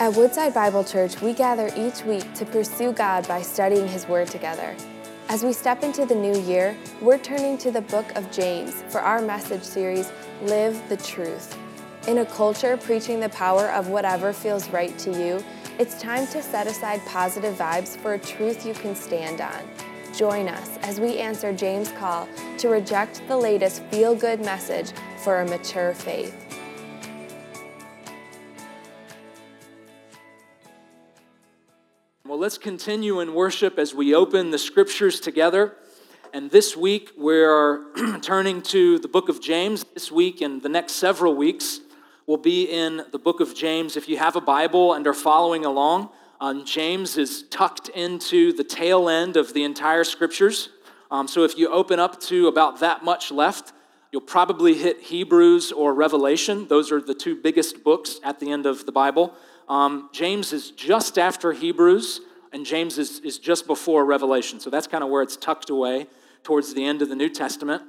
At Woodside Bible Church, we gather each week to pursue God by studying His Word together. As we step into the new year, we're turning to the book of James for our message series, Live the Truth. In a culture preaching the power of whatever feels right to you, it's time to set aside positive vibes for a truth you can stand on. Join us as we answer James' call to reject the latest feel good message for a mature faith. Well, let's continue in worship as we open the scriptures together. And this week, we're turning to the book of James. This week and the next several weeks will be in the book of James. If you have a Bible and are following along, um, James is tucked into the tail end of the entire scriptures. Um, so if you open up to about that much left, you'll probably hit Hebrews or Revelation. Those are the two biggest books at the end of the Bible. Um, James is just after Hebrews, and James is, is just before Revelation. So that's kind of where it's tucked away towards the end of the New Testament.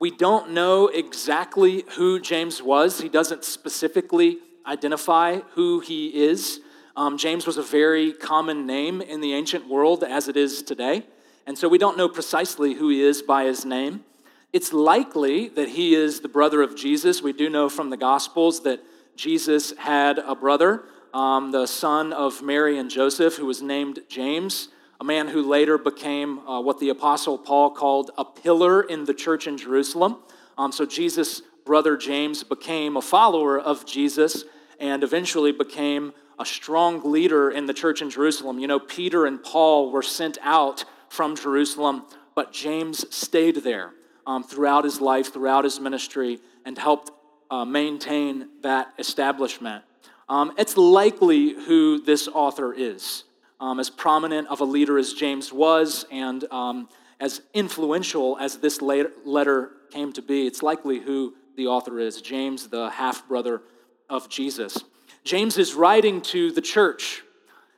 We don't know exactly who James was. He doesn't specifically identify who he is. Um, James was a very common name in the ancient world as it is today. And so we don't know precisely who he is by his name. It's likely that he is the brother of Jesus. We do know from the Gospels that Jesus had a brother um, the son of Mary and Joseph, who was named James, a man who later became uh, what the Apostle Paul called a pillar in the church in Jerusalem. Um, so Jesus' brother James became a follower of Jesus and eventually became a strong leader in the church in Jerusalem. You know, Peter and Paul were sent out from Jerusalem, but James stayed there um, throughout his life, throughout his ministry, and helped uh, maintain that establishment. Um, it's likely who this author is. Um, as prominent of a leader as James was, and um, as influential as this letter came to be, it's likely who the author is James, the half brother of Jesus. James is writing to the church.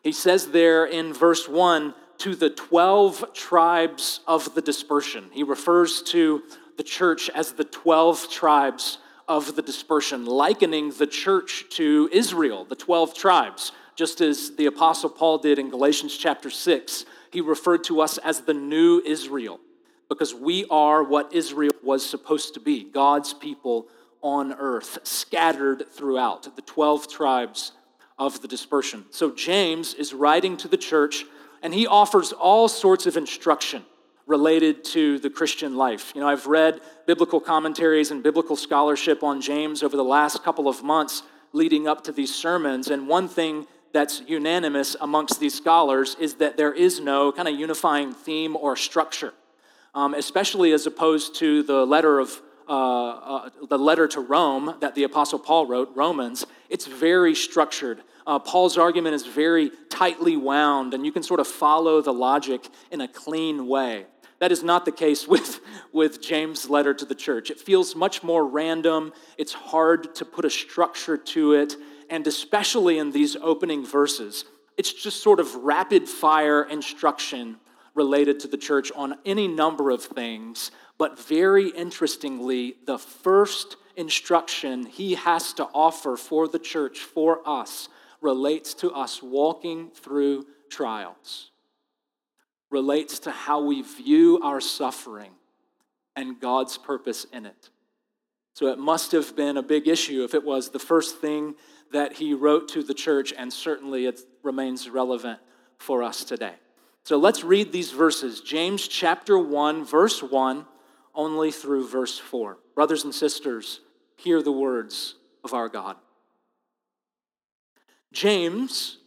He says there in verse 1 to the 12 tribes of the dispersion. He refers to the church as the 12 tribes of the dispersion, likening the church to Israel, the 12 tribes, just as the Apostle Paul did in Galatians chapter 6. He referred to us as the new Israel because we are what Israel was supposed to be God's people on earth, scattered throughout the 12 tribes of the dispersion. So James is writing to the church and he offers all sorts of instruction related to the Christian life. You know, I've read biblical commentaries and biblical scholarship on James over the last couple of months leading up to these sermons, and one thing that's unanimous amongst these scholars is that there is no kind of unifying theme or structure, um, especially as opposed to the letter of uh, uh, the letter to Rome that the Apostle Paul wrote, Romans. It's very structured. Uh, Paul's argument is very tightly wound, and you can sort of follow the logic in a clean way. That is not the case with, with James' letter to the church. It feels much more random, it's hard to put a structure to it, and especially in these opening verses, it's just sort of rapid fire instruction related to the church on any number of things. But very interestingly, the first instruction he has to offer for the church, for us, relates to us walking through trials relates to how we view our suffering and God's purpose in it. So it must have been a big issue if it was the first thing that he wrote to the church, and certainly it remains relevant for us today. So let's read these verses James chapter 1, verse 1, only through verse 4. Brothers and sisters, hear the words of our God. James,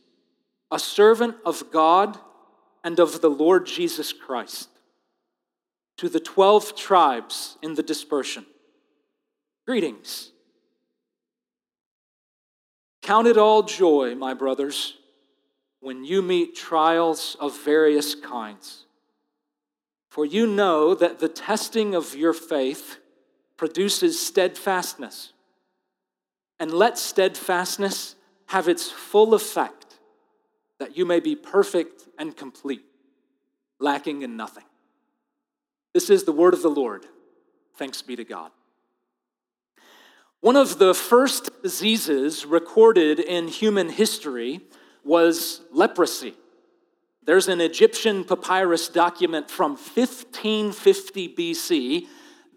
a servant of God and of the Lord Jesus Christ to the 12 tribes in the dispersion. Greetings. Count it all joy, my brothers, when you meet trials of various kinds. For you know that the testing of your faith produces steadfastness. And let steadfastness have its full effect that you may be perfect and complete, lacking in nothing. This is the word of the Lord. Thanks be to God. One of the first diseases recorded in human history was leprosy. There's an Egyptian papyrus document from 1550 BC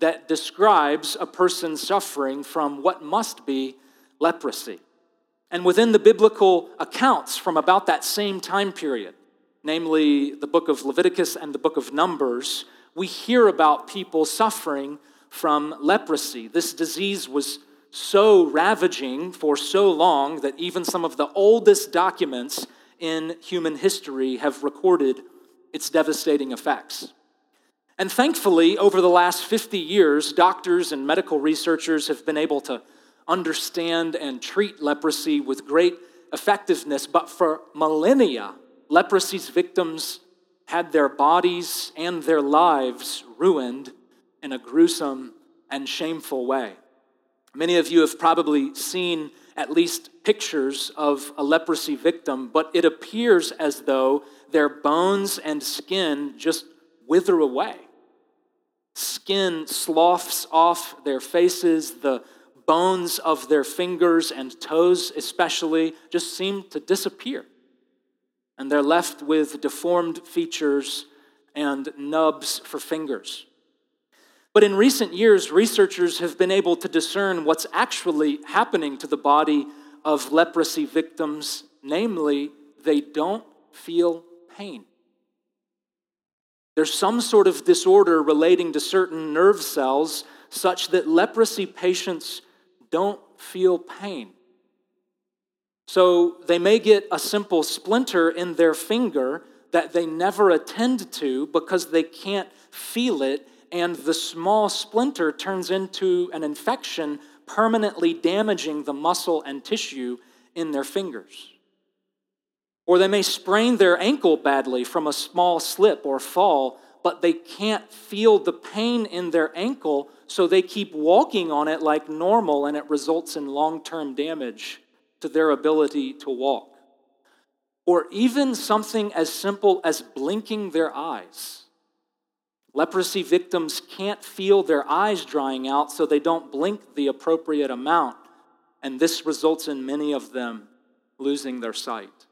that describes a person suffering from what must be leprosy. And within the biblical accounts from about that same time period, namely the book of Leviticus and the book of Numbers, we hear about people suffering from leprosy. This disease was so ravaging for so long that even some of the oldest documents in human history have recorded its devastating effects. And thankfully, over the last 50 years, doctors and medical researchers have been able to understand and treat leprosy with great effectiveness. But for millennia, leprosy's victims had their bodies and their lives ruined in a gruesome and shameful way. Many of you have probably seen at least pictures of a leprosy victim, but it appears as though their bones and skin just wither away. Skin sloughs off their faces, the bones of their fingers and toes, especially, just seem to disappear. And they're left with deformed features and nubs for fingers. But in recent years, researchers have been able to discern what's actually happening to the body of leprosy victims, namely, they don't feel pain. There's some sort of disorder relating to certain nerve cells such that leprosy patients don't feel pain. So they may get a simple splinter in their finger that they never attend to because they can't feel it and the small splinter turns into an infection, permanently damaging the muscle and tissue in their fingers. Or they may sprain their ankle badly from a small slip or fall, but they can't feel the pain in their ankle, so they keep walking on it like normal, and it results in long term damage to their ability to walk. Or even something as simple as blinking their eyes. Leprosy victims can't feel their eyes drying out, so they don't blink the appropriate amount, and this results in many of them losing their sight.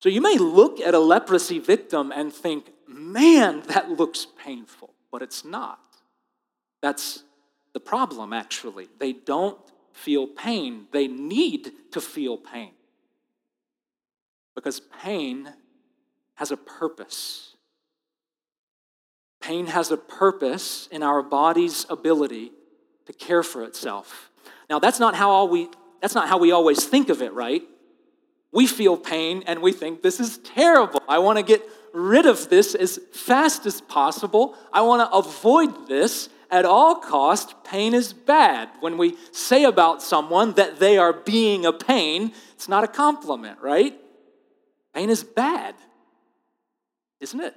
So you may look at a leprosy victim and think, man, that looks painful, but it's not. That's the problem, actually. They don't feel pain, they need to feel pain because pain has a purpose. Pain has a purpose in our body's ability to care for itself. Now, that's not how we that's not how we always think of it, right? We feel pain and we think this is terrible. I want to get rid of this as fast as possible. I want to avoid this at all cost. Pain is bad. When we say about someone that they are being a pain, it's not a compliment, right? Pain is bad. Isn't it?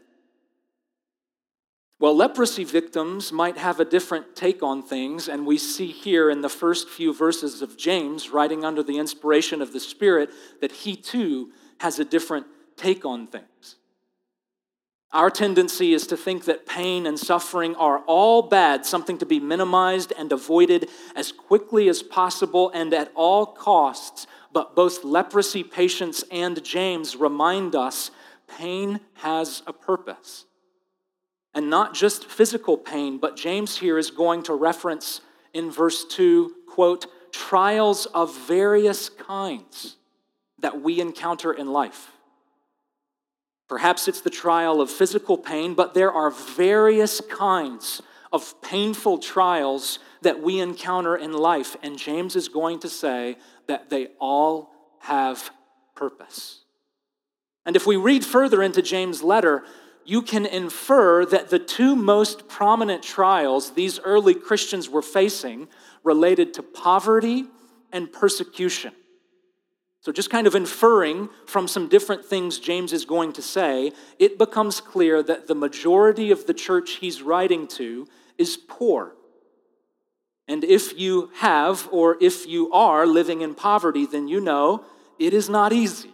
Well, leprosy victims might have a different take on things, and we see here in the first few verses of James, writing under the inspiration of the Spirit, that he too has a different take on things. Our tendency is to think that pain and suffering are all bad, something to be minimized and avoided as quickly as possible and at all costs. But both leprosy patients and James remind us pain has a purpose. And not just physical pain, but James here is going to reference in verse 2, quote, trials of various kinds that we encounter in life. Perhaps it's the trial of physical pain, but there are various kinds of painful trials that we encounter in life. And James is going to say that they all have purpose. And if we read further into James' letter, you can infer that the two most prominent trials these early Christians were facing related to poverty and persecution. So, just kind of inferring from some different things James is going to say, it becomes clear that the majority of the church he's writing to is poor. And if you have, or if you are living in poverty, then you know it is not easy.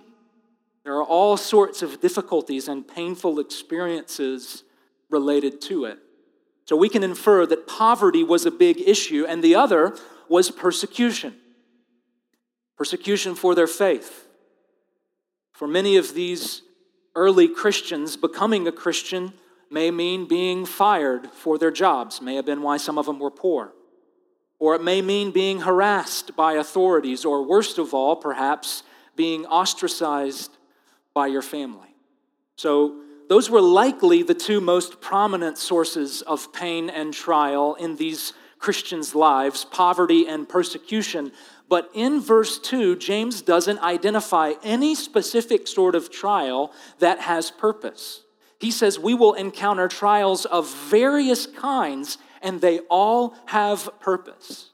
There are all sorts of difficulties and painful experiences related to it. So we can infer that poverty was a big issue. And the other was persecution persecution for their faith. For many of these early Christians, becoming a Christian may mean being fired for their jobs, may have been why some of them were poor. Or it may mean being harassed by authorities, or worst of all, perhaps, being ostracized by your family. So, those were likely the two most prominent sources of pain and trial in these Christians' lives poverty and persecution. But in verse 2, James doesn't identify any specific sort of trial that has purpose. He says we will encounter trials of various kinds, and they all have purpose.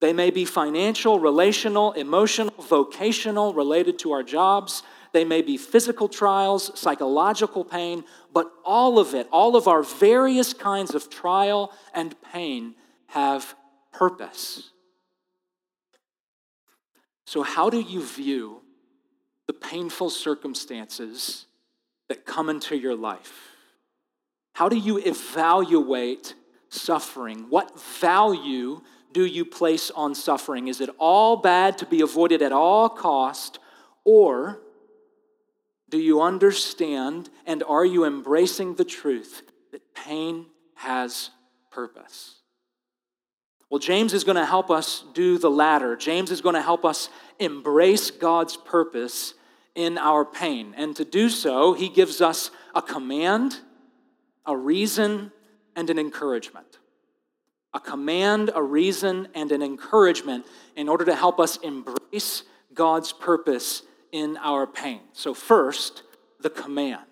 They may be financial, relational, emotional, vocational, related to our jobs. They may be physical trials, psychological pain, but all of it, all of our various kinds of trial and pain have purpose. So, how do you view the painful circumstances that come into your life? How do you evaluate suffering? What value do you place on suffering? Is it all bad to be avoided at all cost, or do you understand and are you embracing the truth that pain has purpose? Well, James is going to help us do the latter. James is going to help us embrace God's purpose in our pain. And to do so, he gives us a command, a reason, and an encouragement. A command, a reason, and an encouragement in order to help us embrace God's purpose in our pain. So, first, the command.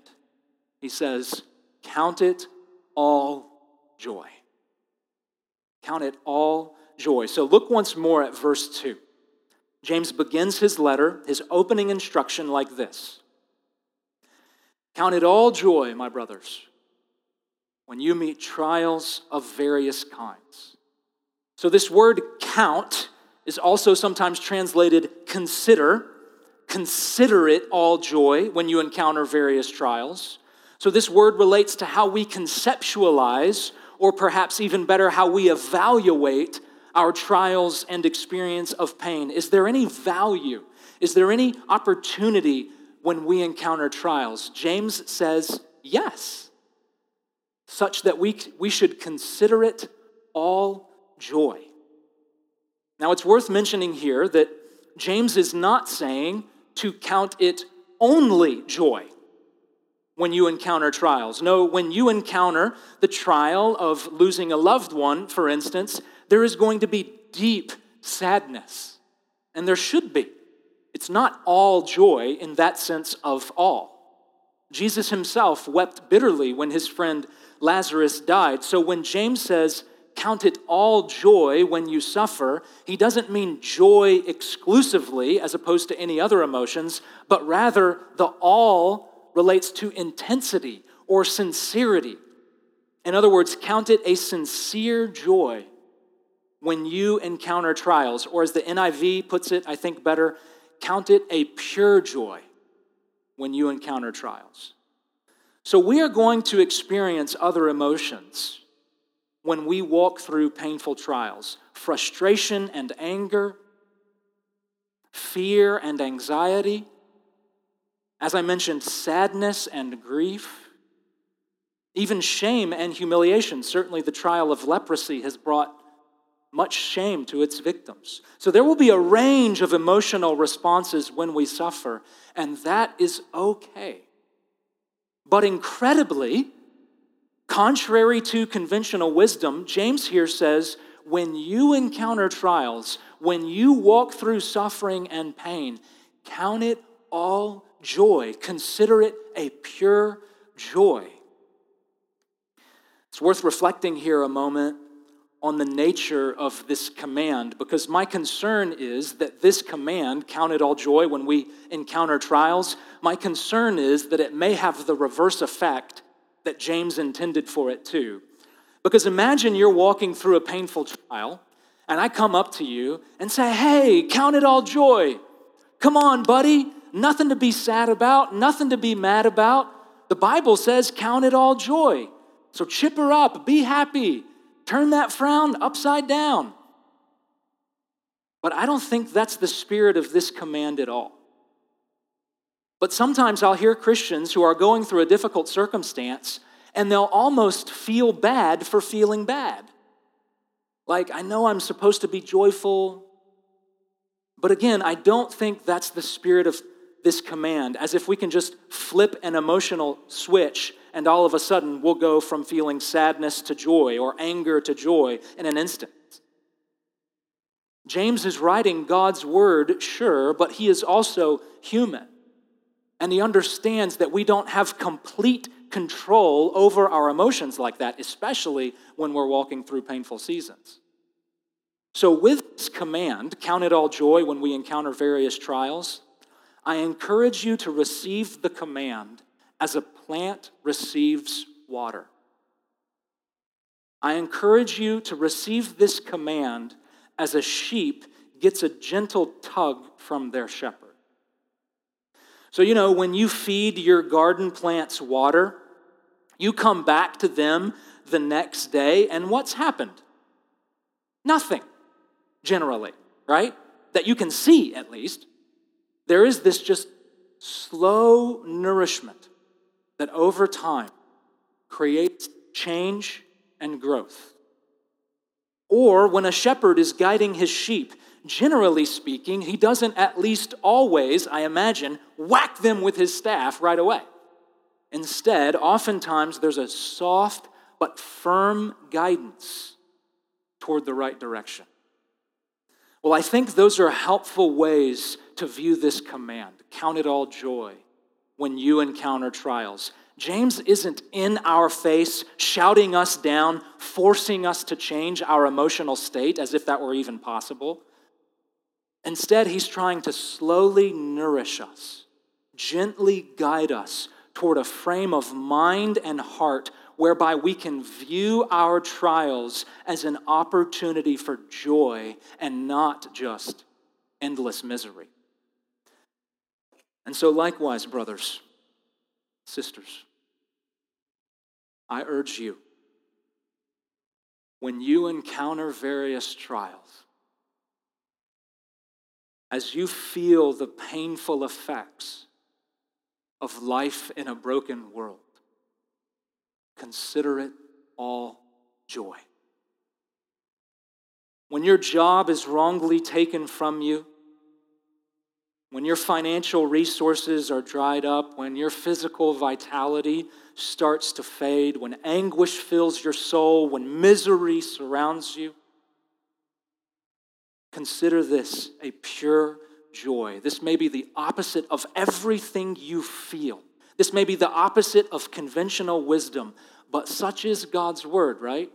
He says, Count it all joy. Count it all joy. So look once more at verse 2. James begins his letter, his opening instruction, like this Count it all joy, my brothers, when you meet trials of various kinds. So, this word count is also sometimes translated consider. Consider it all joy when you encounter various trials. So, this word relates to how we conceptualize or perhaps even better, how we evaluate our trials and experience of pain. Is there any value? Is there any opportunity when we encounter trials? James says yes, such that we, we should consider it all joy. Now, it's worth mentioning here that James is not saying to count it only joy when you encounter trials. No, when you encounter the trial of losing a loved one, for instance, there is going to be deep sadness. And there should be. It's not all joy in that sense of all. Jesus himself wept bitterly when his friend Lazarus died. So when James says, Count it all joy when you suffer, he doesn't mean joy exclusively as opposed to any other emotions, but rather the all relates to intensity or sincerity. In other words, count it a sincere joy when you encounter trials, or as the NIV puts it, I think better, count it a pure joy when you encounter trials. So we are going to experience other emotions when we walk through painful trials frustration and anger, fear and anxiety as I mentioned, sadness and grief, even shame and humiliation. Certainly, the trial of leprosy has brought much shame to its victims. So, there will be a range of emotional responses when we suffer, and that is okay. But incredibly, contrary to conventional wisdom, James here says when you encounter trials, when you walk through suffering and pain, count it all joy. Consider it a pure joy. It's worth reflecting here a moment on the nature of this command because my concern is that this command, count it all joy when we encounter trials, my concern is that it may have the reverse effect that James intended for it too. Because imagine you're walking through a painful trial and I come up to you and say, hey, count it all joy. Come on, buddy. Nothing to be sad about, nothing to be mad about. The Bible says, count it all joy. So chipper up, be happy, turn that frown upside down. But I don't think that's the spirit of this command at all. But sometimes I'll hear Christians who are going through a difficult circumstance and they'll almost feel bad for feeling bad. Like, I know I'm supposed to be joyful, but again, I don't think that's the spirit of this command, as if we can just flip an emotional switch and all of a sudden we'll go from feeling sadness to joy or anger to joy in an instant. James is writing God's word, sure, but he is also human. And he understands that we don't have complete control over our emotions like that, especially when we're walking through painful seasons. So, with this command, count it all joy when we encounter various trials, I encourage you to receive the command as a plant receives water. I encourage you to receive this command as a sheep gets a gentle tug from their shepherd. So, you know, when you feed your garden plants water, you come back to them the next day, and what's happened? Nothing, generally, right? That you can see at least. There is this just slow nourishment that over time creates change and growth. Or when a shepherd is guiding his sheep, generally speaking, he doesn't at least always, I imagine, whack them with his staff right away. Instead, oftentimes there's a soft but firm guidance toward the right direction. Well, I think those are helpful ways to view this command. Count it all joy when you encounter trials. James isn't in our face, shouting us down, forcing us to change our emotional state as if that were even possible. Instead, he's trying to slowly nourish us, gently guide us toward a frame of mind and heart whereby we can view our trials as an opportunity for joy and not just endless misery. And so, likewise, brothers, sisters, I urge you, when you encounter various trials, as you feel the painful effects of life in a broken world, consider it all joy. When your job is wrongly taken from you, when your financial resources are dried up, when your physical vitality starts to fade, when anguish fills your soul, when misery surrounds you, consider this a pure joy. This may be the opposite of everything you feel. This may be the opposite of conventional wisdom, but such is God's word, right?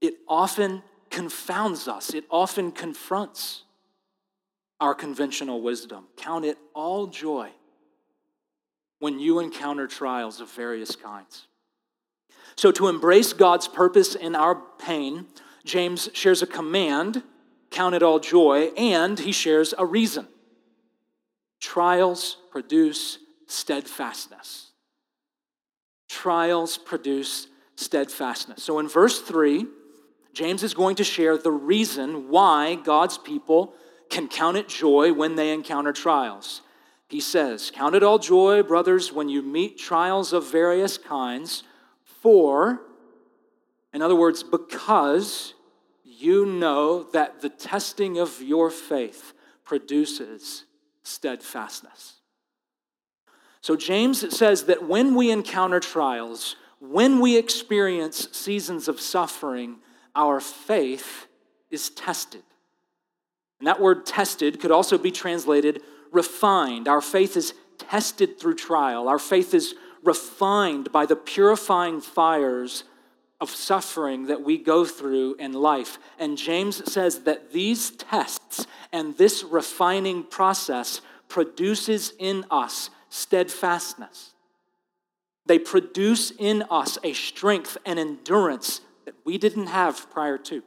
It often confounds us, it often confronts our conventional wisdom. Count it all joy when you encounter trials of various kinds. So, to embrace God's purpose in our pain, James shares a command count it all joy, and he shares a reason. Trials produce steadfastness. Trials produce steadfastness. So, in verse 3, James is going to share the reason why God's people can count it joy when they encounter trials. He says, Count it all joy, brothers, when you meet trials of various kinds, for, in other words, because you know that the testing of your faith produces steadfastness. So, James says that when we encounter trials, when we experience seasons of suffering, our faith is tested. And that word tested could also be translated refined. Our faith is tested through trial, our faith is refined by the purifying fires of suffering that we go through in life. And James says that these tests and this refining process produces in us steadfastness. They produce in us a strength and endurance that we didn't have prior to.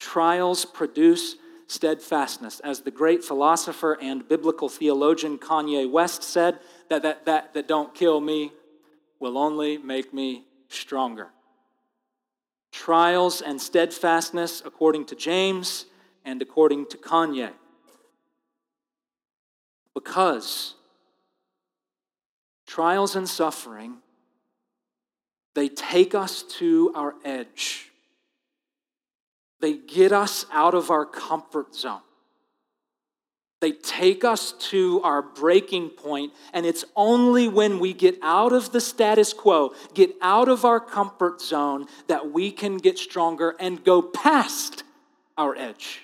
Trials produce steadfastness. As the great philosopher and biblical theologian Kanye West said, that, that, that, that don't kill me will only make me stronger. Trials and steadfastness, according to James, and according to Kanye. Because trials and suffering, they take us to our edge. They get us out of our comfort zone. They take us to our breaking point, and it's only when we get out of the status quo, get out of our comfort zone, that we can get stronger and go past our edge.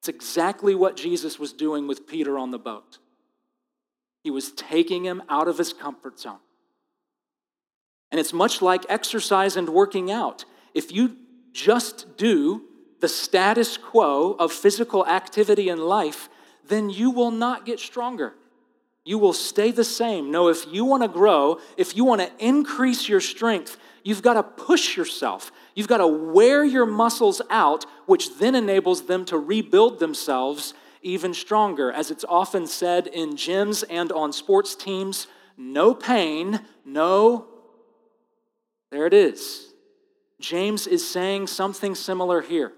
It's exactly what Jesus was doing with Peter on the boat. He was taking him out of his comfort zone. And it's much like exercise and working out. If you just do the status quo of physical activity in life, then you will not get stronger. You will stay the same. No, if you want to grow, if you want to increase your strength, you've got to push yourself. You've got to wear your muscles out, which then enables them to rebuild themselves even stronger. As it's often said in gyms and on sports teams, no pain, no. There it is. James is saying something similar here.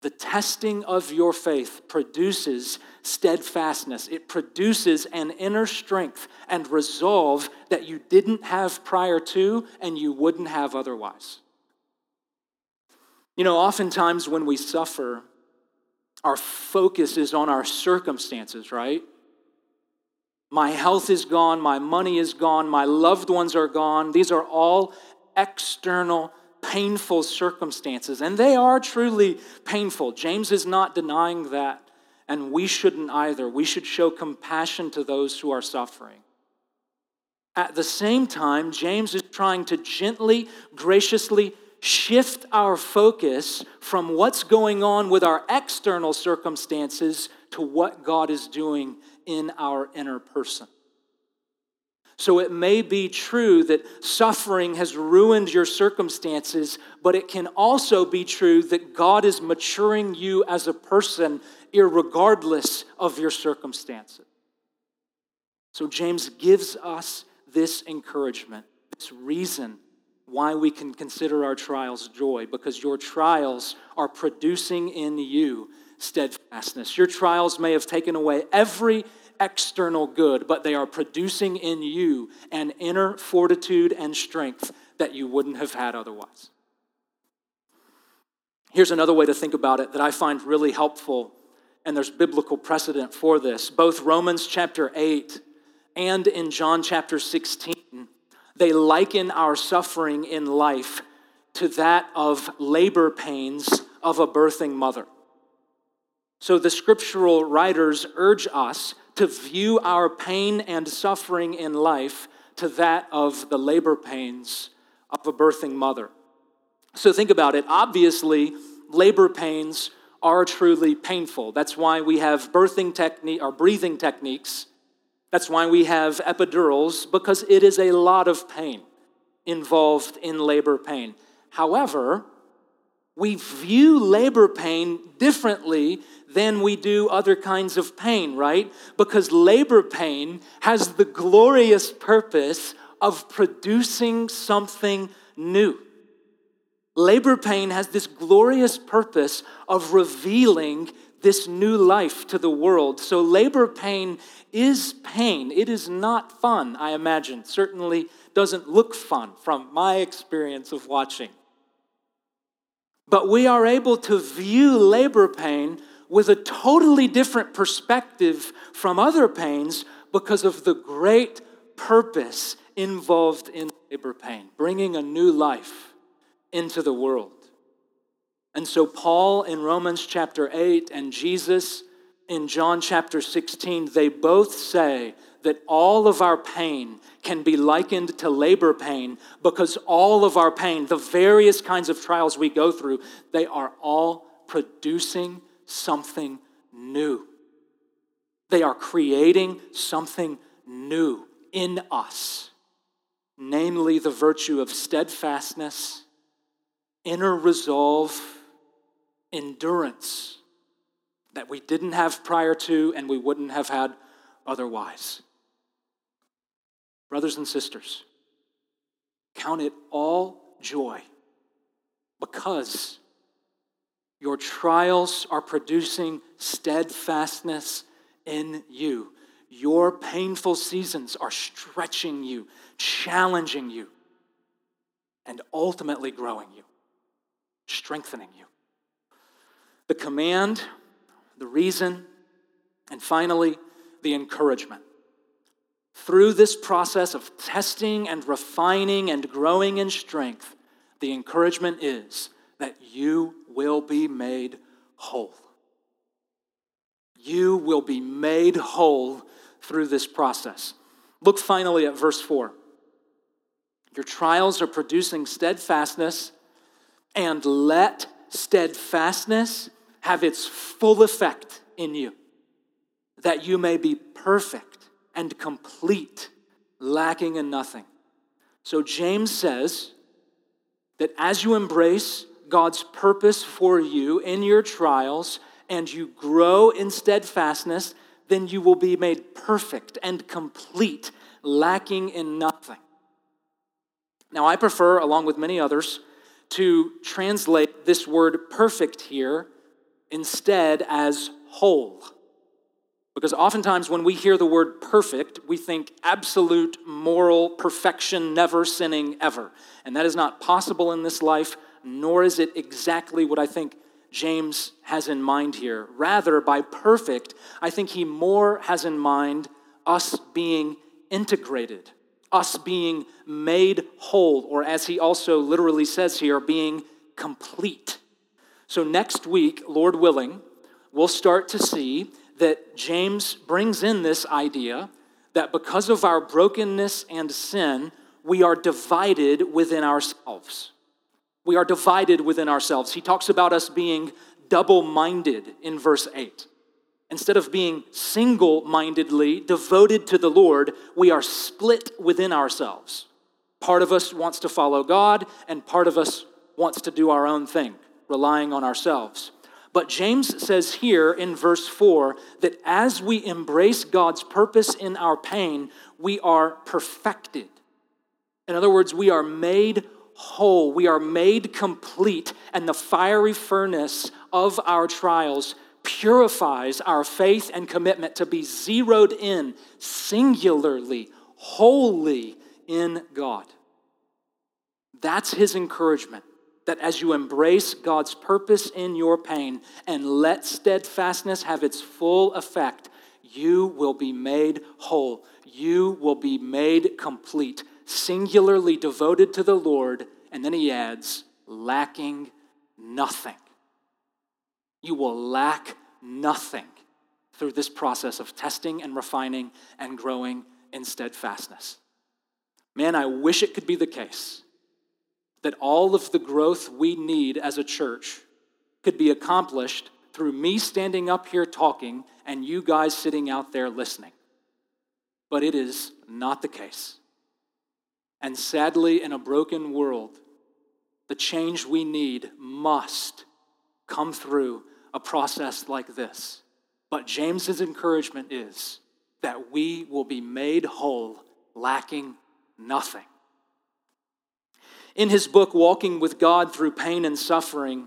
The testing of your faith produces steadfastness. It produces an inner strength and resolve that you didn't have prior to and you wouldn't have otherwise. You know, oftentimes when we suffer, our focus is on our circumstances, right? My health is gone, my money is gone, my loved ones are gone. These are all external painful circumstances, and they are truly painful. James is not denying that, and we shouldn't either. We should show compassion to those who are suffering. At the same time, James is trying to gently, graciously shift our focus from what's going on with our external circumstances to what God is doing in our inner person. So it may be true that suffering has ruined your circumstances, but it can also be true that God is maturing you as a person, regardless of your circumstances. So James gives us this encouragement, this reason why we can consider our trials joy, because your trials are producing in you steadfastness. Your trials may have taken away every external good, but they are producing in you an inner fortitude and strength that you wouldn't have had otherwise. Here's another way to think about it that I find really helpful, and there's biblical precedent for this. Both Romans chapter 8 and in John chapter 16, they liken our suffering in life to that of labor pains of a birthing mother. So the scriptural writers urge us to view our pain and suffering in life to that of the labor pains of a birthing mother. So think about it. Obviously, labor pains are truly painful. That's why we have birthing technique or breathing techniques. That's why we have epidurals because it is a lot of pain involved in labor pain. However, we view labor pain differently than we do other kinds of pain, right? Because labor pain has the glorious purpose of producing something new. Labor pain has this glorious purpose of revealing this new life to the world. So, labor pain is pain. It is not fun, I imagine. Certainly doesn't look fun from my experience of watching. But we are able to view labor pain with a totally different perspective from other pains because of the great purpose involved in labor pain, bringing a new life into the world. And so, Paul in Romans chapter 8 and Jesus in John chapter 16, they both say that all of our pain can be likened to labor pain because all of our pain, the various kinds of trials we go through, they are all producing something new. They are creating something new in us, namely the virtue of steadfastness, inner resolve, endurance that we didn't have prior to and we wouldn't have had otherwise. Brothers and sisters, count it all joy because Your trials are producing steadfastness in you. Your painful seasons are stretching you, challenging you, and ultimately growing you, strengthening you. The command, the reason, and finally, the encouragement. Through this process of testing and refining and growing in strength, the encouragement is that you will be made whole. You will be made whole through this process. Look finally at verse 4. Your trials are producing steadfastness, and let steadfastness have its full effect in you, that you may be perfect and complete, lacking in nothing. So James says that as you embrace God's purpose for you in your trials and you grow in steadfastness, then you will be made perfect and complete, lacking in nothing. Now, I prefer, along with many others, to translate this word perfect here instead as whole. Because oftentimes when we hear the word perfect, we think absolute moral perfection, never sinning ever. And that is not possible in this life, nor is it exactly what I think James has in mind here. Rather, by perfect, I think he more has in mind us being integrated, us being made whole, or as he also literally says here, being complete. So, next week, Lord willing, we'll start to see that James brings in this idea that because of our brokenness and sin, we are divided within ourselves. We are divided within ourselves. He talks about us being double minded in verse 8. Instead of being single mindedly devoted to the Lord, we are split within ourselves. Part of us wants to follow God, and part of us wants to do our own thing, relying on ourselves. But James says here in verse 4 that as we embrace God's purpose in our pain, we are perfected. In other words, we are made whole, we are made complete, and the fiery furnace of our trials purifies our faith and commitment to be zeroed in singularly, wholly in God. That's his encouragement that as you embrace God's purpose in your pain and let steadfastness have its full effect, you will be made whole. You will be made complete singularly devoted to the Lord, and then he adds, lacking nothing. You will lack nothing through this process of testing and refining and growing in steadfastness. Man, I wish it could be the case that all of the growth we need as a church could be accomplished through me standing up here talking and you guys sitting out there listening. But it is not the case. And sadly, in a broken world, the change we need must come through a process like this. But James's encouragement is that we will be made whole, lacking nothing. In his book, Walking with God Through Pain and Suffering,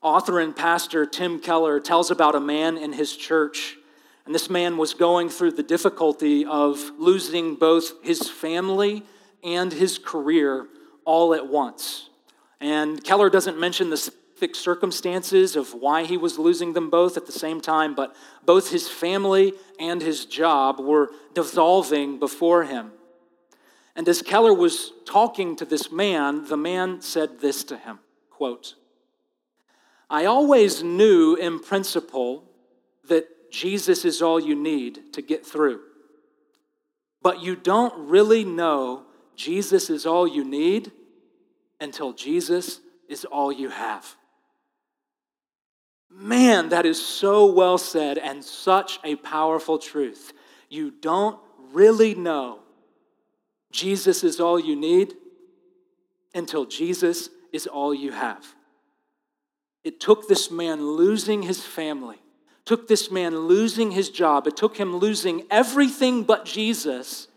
author and pastor Tim Keller tells about a man in his church. And this man was going through the difficulty of losing both his family and his career all at once. And Keller doesn't mention the specific circumstances of why he was losing them both at the same time, but both his family and his job were dissolving before him. And as Keller was talking to this man, the man said this to him quote, I always knew in principle that Jesus is all you need to get through. But you don't really know Jesus is all you need until Jesus is all you have. Man, that is so well said and such a powerful truth. You don't really know Jesus is all you need until Jesus is all you have. It took this man losing his family, took this man losing his job, it took him losing everything but Jesus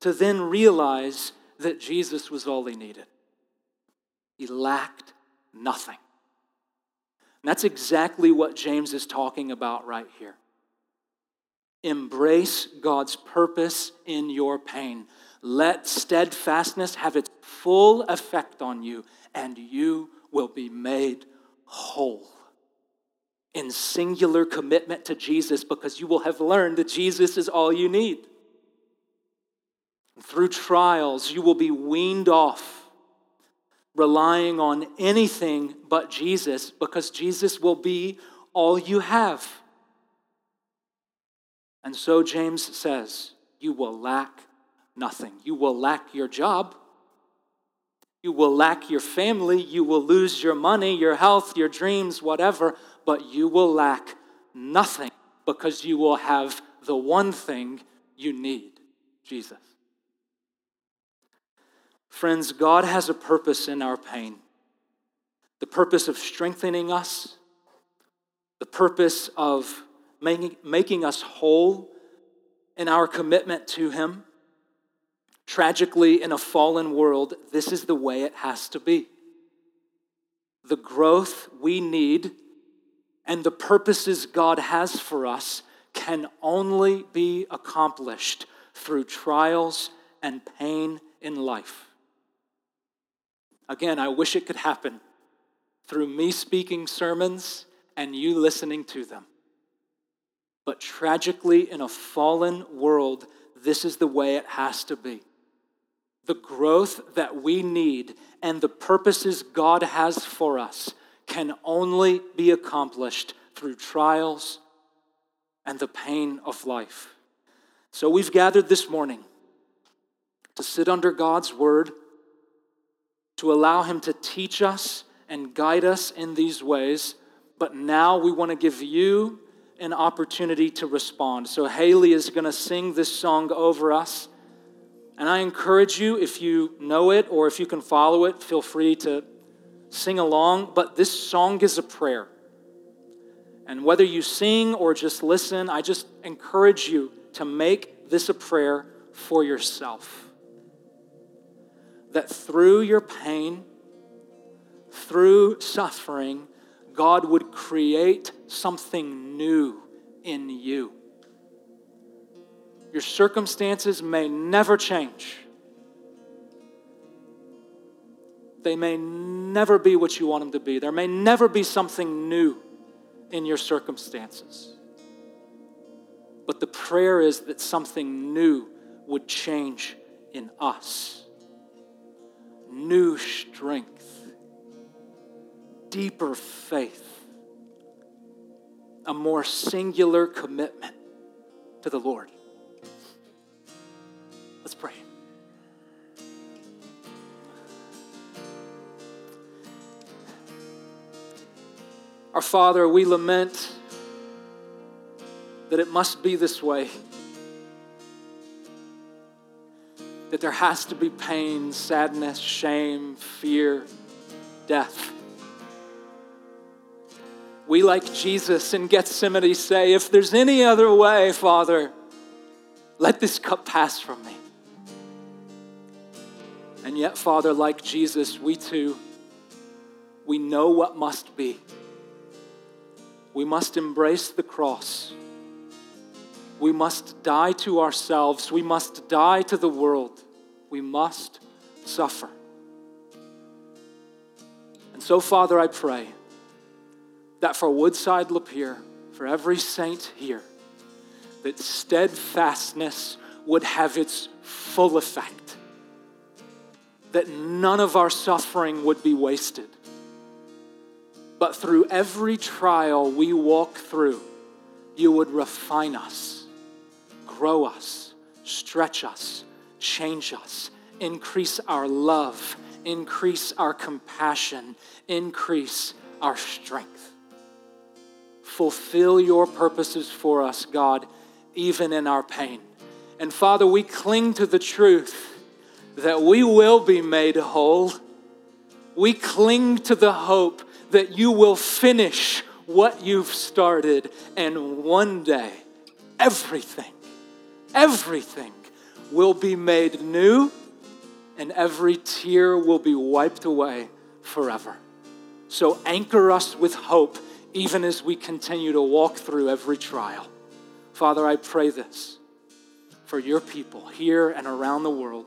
to then realize that Jesus was all he needed. He lacked nothing. And that's exactly what James is talking about right here. Embrace God's purpose in your pain. Let steadfastness have its full effect on you, and you will be made whole. In singular commitment to Jesus, because you will have learned that Jesus is all you need. Through trials, you will be weaned off relying on anything but Jesus because Jesus will be all you have. And so James says, You will lack nothing. You will lack your job. You will lack your family. You will lose your money, your health, your dreams, whatever, but you will lack nothing because you will have the one thing you need Jesus. Friends, God has a purpose in our pain the purpose of strengthening us, the purpose of making, making us whole in our commitment to Him. Tragically, in a fallen world, this is the way it has to be. The growth we need and the purposes God has for us can only be accomplished through trials and pain in life. Again, I wish it could happen through me speaking sermons and you listening to them. But tragically, in a fallen world, this is the way it has to be. The growth that we need and the purposes God has for us can only be accomplished through trials and the pain of life. So we've gathered this morning to sit under God's word to allow Him to teach us and guide us in these ways. But now we want to give you an opportunity to respond. So Haley is going to sing this song over us. And I encourage you, if you know it or if you can follow it, feel free to sing along. But this song is a prayer. And whether you sing or just listen, I just encourage you to make this a prayer for yourself that through your pain, through suffering, God would create something new in you. Your circumstances may never change. They may never be what you want them to be. There may never be something new in your circumstances. But the prayer is that something new would change in us new strength, deeper faith, a more singular commitment to the Lord. Let's pray. Our Father, we lament that it must be this way. that there has to be pain, sadness, shame, fear, death. We, like Jesus in Gethsemane, say, If there's any other way, Father, let this cup pass from me. And yet, Father, like Jesus, we too, we know what must be. We must embrace the cross. We must die to ourselves. We must die to the world. We must suffer. And so, Father, I pray that for Woodside Lapeer, for every saint here, that steadfastness would have its full effect, that none of our suffering would be wasted. But through every trial we walk through, you would refine us grow us, stretch us, change us, increase our love, increase our compassion, increase our strength. Fulfill your purposes for us, God, even in our pain. And Father, we cling to the truth that we will be made whole. We cling to the hope that you will finish what you've started, and one day, everything everything will be made new and every tear will be wiped away forever. So anchor us with hope even as we continue to walk through every trial. Father, I pray this for your people here and around the world,